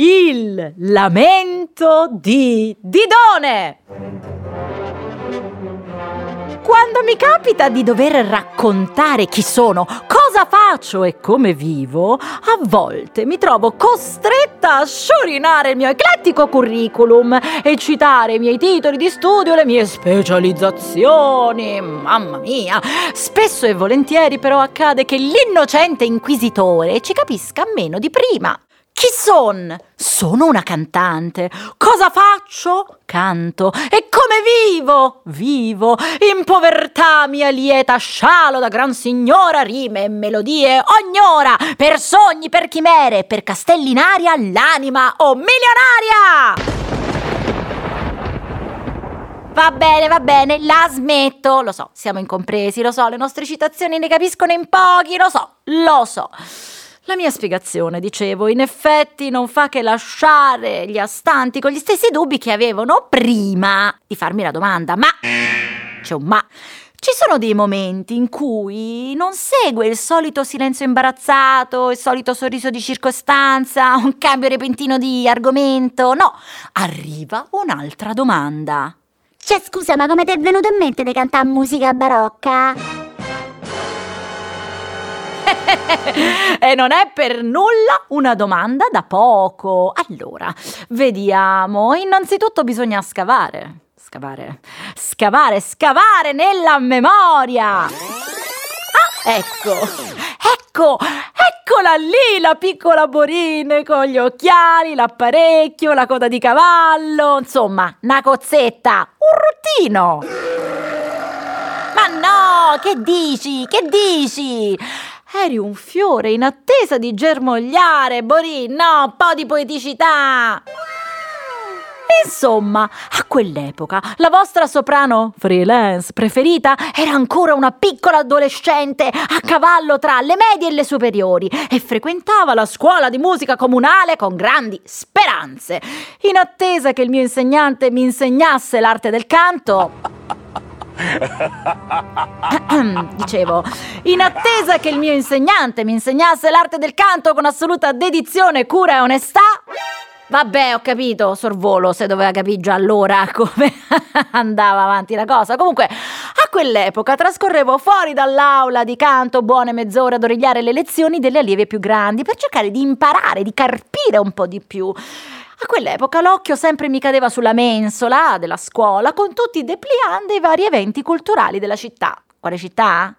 Il lamento di Didone. Quando mi capita di dover raccontare chi sono, cosa faccio e come vivo, a volte mi trovo costretta a sciorinare il mio eclettico curriculum e citare i miei titoli di studio, le mie specializzazioni. Mamma mia! Spesso e volentieri però accade che l'innocente inquisitore ci capisca meno di prima. Chi son? Sono una cantante. Cosa faccio? Canto. E come vivo? Vivo. In povertà mia lieta scialo da gran signora, rime e melodie ogni ora, per sogni, per chimere, per castelli in aria, l'anima o oh, milionaria! Va bene, va bene, la smetto. Lo so, siamo incompresi, lo so, le nostre citazioni ne capiscono in pochi, lo so, lo so. La mia spiegazione, dicevo, in effetti non fa che lasciare gli astanti con gli stessi dubbi che avevano prima di farmi la domanda. Ma c'è un ma. Ci sono dei momenti in cui non segue il solito silenzio imbarazzato, il solito sorriso di circostanza, un cambio repentino di argomento. No, arriva un'altra domanda. Cioè, scusa, ma come ti è venuto in mente di cantare musica barocca? E non è per nulla una domanda da poco. Allora, vediamo. Innanzitutto bisogna scavare. Scavare. Scavare, scavare nella memoria. Ah, ecco. Ecco, eccola lì la piccola Borine con gli occhiali, l'apparecchio, la coda di cavallo, insomma, una cozzetta, un ruttino. Ma no, che dici? Che dici? Eri un fiore in attesa di germogliare, Borin, no, un po' di poeticità! Insomma, a quell'epoca la vostra soprano freelance preferita era ancora una piccola adolescente a cavallo tra le medie e le superiori e frequentava la scuola di musica comunale con grandi speranze. In attesa che il mio insegnante mi insegnasse l'arte del canto, Dicevo, in attesa che il mio insegnante mi insegnasse l'arte del canto con assoluta dedizione, cura e onestà. Vabbè, ho capito, sorvolo, se doveva capire già allora come andava avanti la cosa. Comunque, a quell'epoca trascorrevo fuori dall'aula di canto buone mezz'ore ad origliare le lezioni delle allieve più grandi per cercare di imparare, di carpire un po' di più. A quell'epoca l'occhio sempre mi cadeva sulla mensola della scuola con tutti i dépliant dei vari eventi culturali della città. Quale città?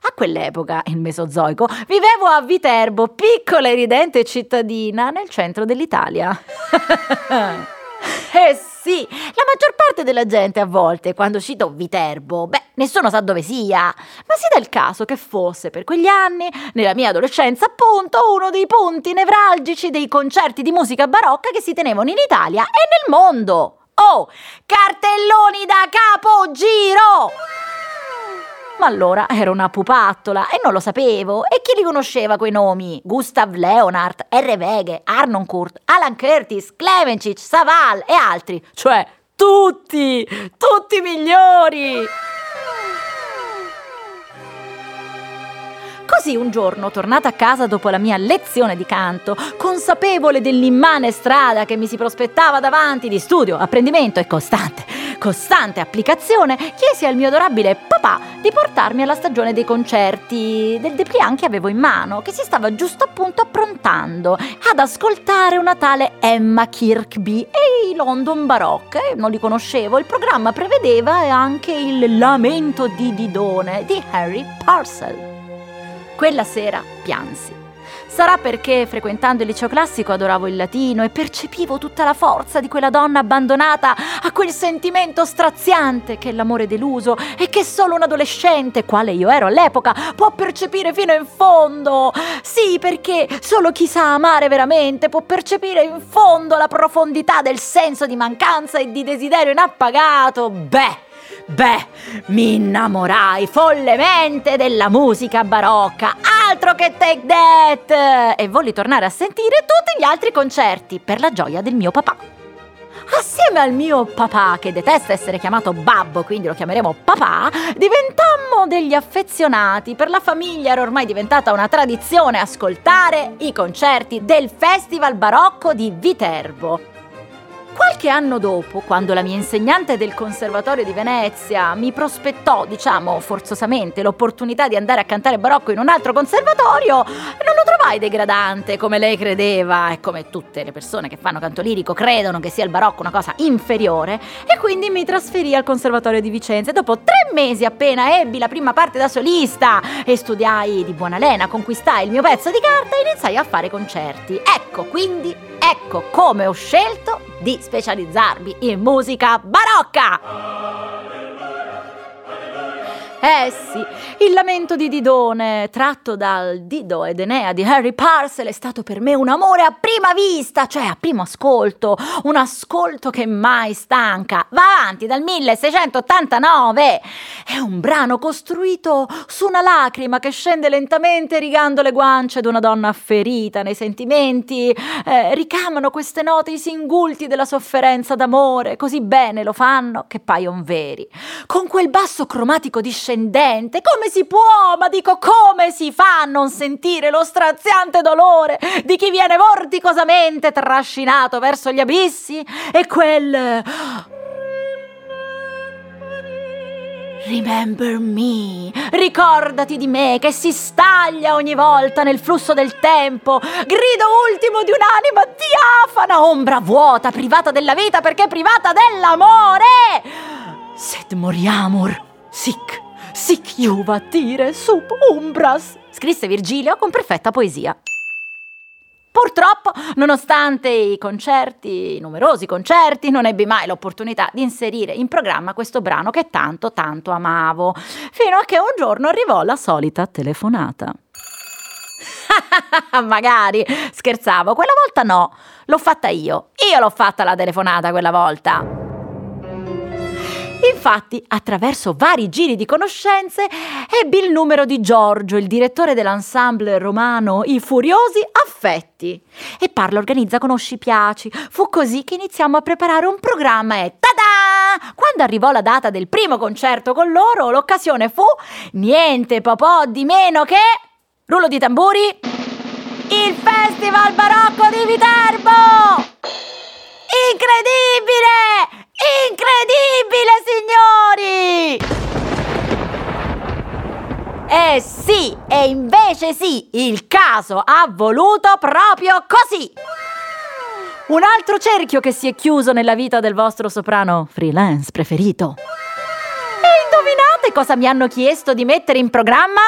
A quell'epoca, il Mesozoico, vivevo a Viterbo, piccola e ridente cittadina nel centro dell'Italia. sì, la maggior parte della gente a volte, quando cito Viterbo, beh, nessuno sa dove sia, ma si dà il caso che fosse per quegli anni, nella mia adolescenza appunto, uno dei punti nevralgici dei concerti di musica barocca che si tenevano in Italia e nel mondo. Oh, cartelloni da capogiro! Ma allora ero una pupattola e non lo sapevo. E chi li conosceva quei nomi? Gustav Leonhardt, R. Wege, Arnoncourt, Alan Curtis, Clemencic, Saval e altri. Cioè, tutti! Tutti migliori! Così un giorno, tornata a casa dopo la mia lezione di canto, consapevole dell'immane strada che mi si prospettava davanti di studio, apprendimento e costante, costante applicazione, chiesi al mio adorabile papà di portarmi alla stagione dei concerti del dépliant che avevo in mano, che si stava giusto appunto approntando ad ascoltare una tale Emma Kirkby e i London Baroque. Non li conoscevo, il programma prevedeva anche il Lamento di Didone di Harry Parcel. Quella sera piansi. Sarà perché frequentando il liceo classico adoravo il latino e percepivo tutta la forza di quella donna abbandonata a quel sentimento straziante che è l'amore deluso e che solo un adolescente, quale io ero all'epoca, può percepire fino in fondo. Sì, perché solo chi sa amare veramente può percepire in fondo la profondità del senso di mancanza e di desiderio inappagato. Beh, Beh, mi innamorai follemente della musica barocca, altro che Take That! E volli tornare a sentire tutti gli altri concerti per la gioia del mio papà. Assieme al mio papà, che detesta essere chiamato babbo, quindi lo chiameremo papà, diventammo degli affezionati. Per la famiglia era ormai diventata una tradizione ascoltare i concerti del Festival Barocco di Viterbo. Qualche anno dopo, quando la mia insegnante del Conservatorio di Venezia mi prospettò, diciamo forzosamente, l'opportunità di andare a cantare barocco in un altro conservatorio, non lo trovai degradante come lei credeva e come tutte le persone che fanno canto lirico credono che sia il barocco una cosa inferiore e quindi mi trasferì al Conservatorio di Vicenza. Dopo tre mesi appena ebbi la prima parte da solista e studiai di buona lena, conquistai il mio pezzo di carta e iniziai a fare concerti. Ecco quindi Ecco come ho scelto di specializzarmi in musica barocca! Eh sì, il lamento di Didone, tratto dal Dido ed Enea di Harry Parcel, è stato per me un amore a prima vista, cioè a primo ascolto, un ascolto che mai stanca. Va avanti dal 1689. È un brano costruito su una lacrima che scende lentamente rigando le guance di una donna ferita nei sentimenti. Eh, ricamano queste note i singulti della sofferenza d'amore, così bene lo fanno che paiono veri. Con quel basso cromatico discendente discendente. Come si può? Ma dico come si fa a non sentire lo straziante dolore di chi viene vorticosamente trascinato verso gli abissi? E quel... Remember me, ricordati di me che si staglia ogni volta nel flusso del tempo, grido ultimo di un'anima diafana, ombra vuota, privata della vita perché privata dell'amore. Sed moriamur, sic Sic juvatire sub umbras, scrisse Virgilio con perfetta poesia. Purtroppo, nonostante i concerti, i numerosi concerti, non ebbi mai l'opportunità di inserire in programma questo brano che tanto tanto amavo, fino a che un giorno arrivò la solita telefonata. Magari, scherzavo, quella volta no, l'ho fatta io, io l'ho fatta la telefonata quella volta. Infatti, attraverso vari giri di conoscenze, ebbi il numero di Giorgio, il direttore dell'ensemble romano I Furiosi Affetti. E parla, organizza, conosci, piaci. Fu così che iniziamo a preparare un programma e tada! Quando arrivò la data del primo concerto con loro, l'occasione fu niente po' di meno che... Rullo di tamburi! Il Festival Barocco di Viterbo! Incredibile! Incredibile, signori! Eh sì, e invece sì, il caso ha voluto proprio così. Un altro cerchio che si è chiuso nella vita del vostro soprano freelance preferito. E indovinate cosa mi hanno chiesto di mettere in programma?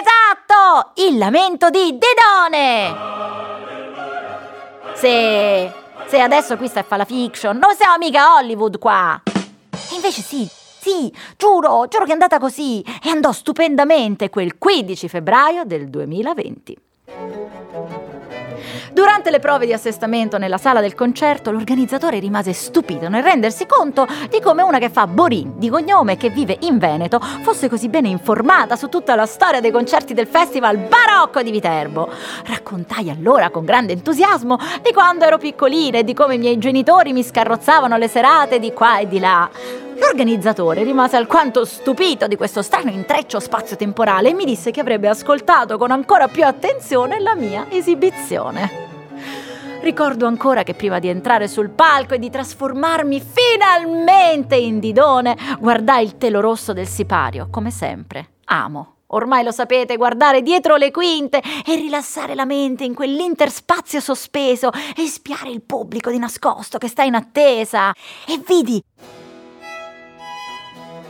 Esatto! Il lamento di Didone! Sì, se adesso qui stai a fare la fiction, non siamo mica Hollywood qua! E invece sì, sì, giuro, giuro che è andata così e andò stupendamente quel 15 febbraio del 2020. Durante le prove di assestamento nella sala del concerto, l'organizzatore rimase stupito nel rendersi conto di come una che fa Borin di cognome che vive in Veneto fosse così bene informata su tutta la storia dei concerti del Festival Barocco di Viterbo. Raccontai allora con grande entusiasmo di quando ero piccolina e di come i miei genitori mi scarrozzavano le serate di qua e di là. L'organizzatore rimase alquanto stupito di questo strano intreccio spazio-temporale e mi disse che avrebbe ascoltato con ancora più attenzione la mia esibizione. Ricordo ancora che prima di entrare sul palco e di trasformarmi finalmente in Didone, guardai il telo rosso del sipario, come sempre. Amo. Ormai lo sapete, guardare dietro le quinte e rilassare la mente in quell'interspazio sospeso e spiare il pubblico di nascosto che sta in attesa. E vidi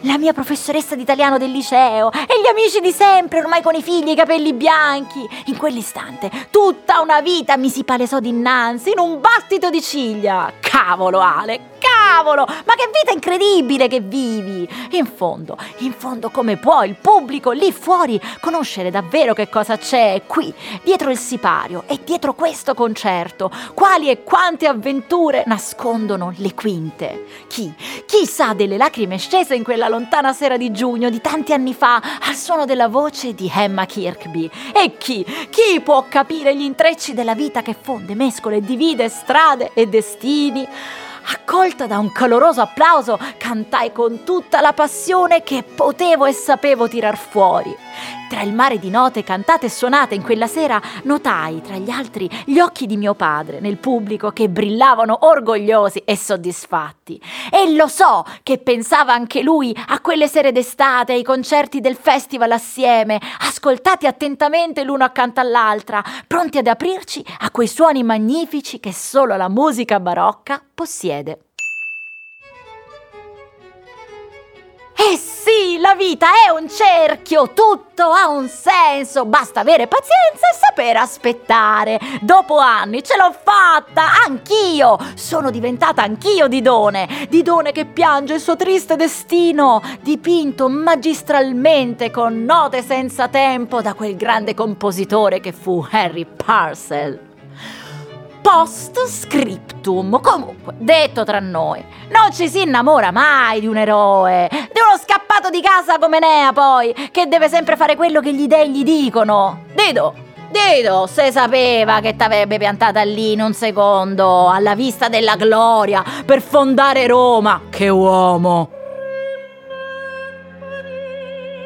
la mia professoressa d'italiano del liceo e gli amici di sempre, ormai con i figli e i capelli bianchi. In quell'istante tutta una vita mi si palesò dinanzi in un battito di ciglia. Cavolo Ale, cavolo! Ma che vita incredibile che vivi! In fondo, in fondo come può il pubblico lì fuori conoscere davvero che cosa c'è qui, dietro il sipario e dietro questo concerto? Quali e quante avventure nascondono le quinte? Chi? Chi sa delle lacrime scese in quella lontana sera di giugno di tanti anni fa al suono della voce di Emma Kirkby? E chi? Chi può capire gli intrecci della vita che fonde, mescola e divide strade e destini? Accolta da un caloroso applauso, cantai con tutta la passione che potevo e sapevo tirar fuori. Tra il mare di note cantate e suonate in quella sera notai, tra gli altri, gli occhi di mio padre nel pubblico che brillavano orgogliosi e soddisfatti. E lo so che pensava anche lui a quelle sere d'estate, ai concerti del festival assieme, ascoltati attentamente l'uno accanto all'altra, pronti ad aprirci a quei suoni magnifici che solo la musica barocca possiede. Eh sì, la vita è un cerchio, tutto ha un senso, basta avere pazienza e sapere aspettare. Dopo anni ce l'ho fatta, anch'io, sono diventata anch'io Didone, Didone che piange il suo triste destino, dipinto magistralmente con note senza tempo da quel grande compositore che fu Harry Parcel. Post scriptum. Comunque, detto tra noi, non ci si innamora mai di un eroe, di uno scappato di casa come Nea poi, che deve sempre fare quello che gli dei gli dicono. Dido, Dido, se sapeva che t'avrebbe piantata lì in un secondo, alla vista della gloria, per fondare Roma. Che uomo!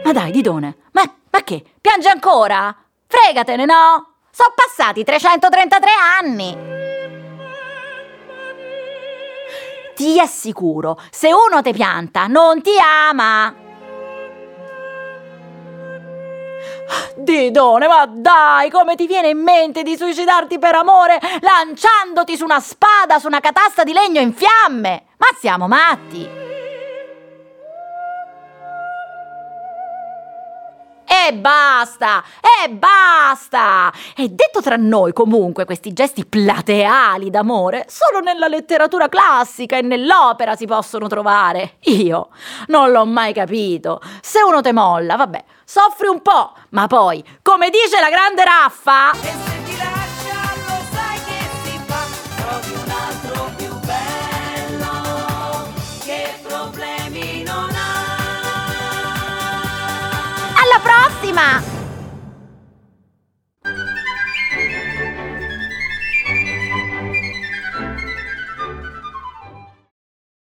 Ma dai, Didone, ma, ma che? Piange ancora? Fregatene, no? Sono passati 333 anni! Ti assicuro, se uno ti pianta, non ti ama! Didone, ma dai, come ti viene in mente di suicidarti per amore lanciandoti su una spada, su una catasta di legno in fiamme? Ma siamo matti! E basta! E basta! E detto tra noi, comunque, questi gesti plateali d'amore solo nella letteratura classica e nell'opera si possono trovare. Io non l'ho mai capito. Se uno te molla, vabbè, soffri un po', ma poi, come dice la grande Raffa... Mà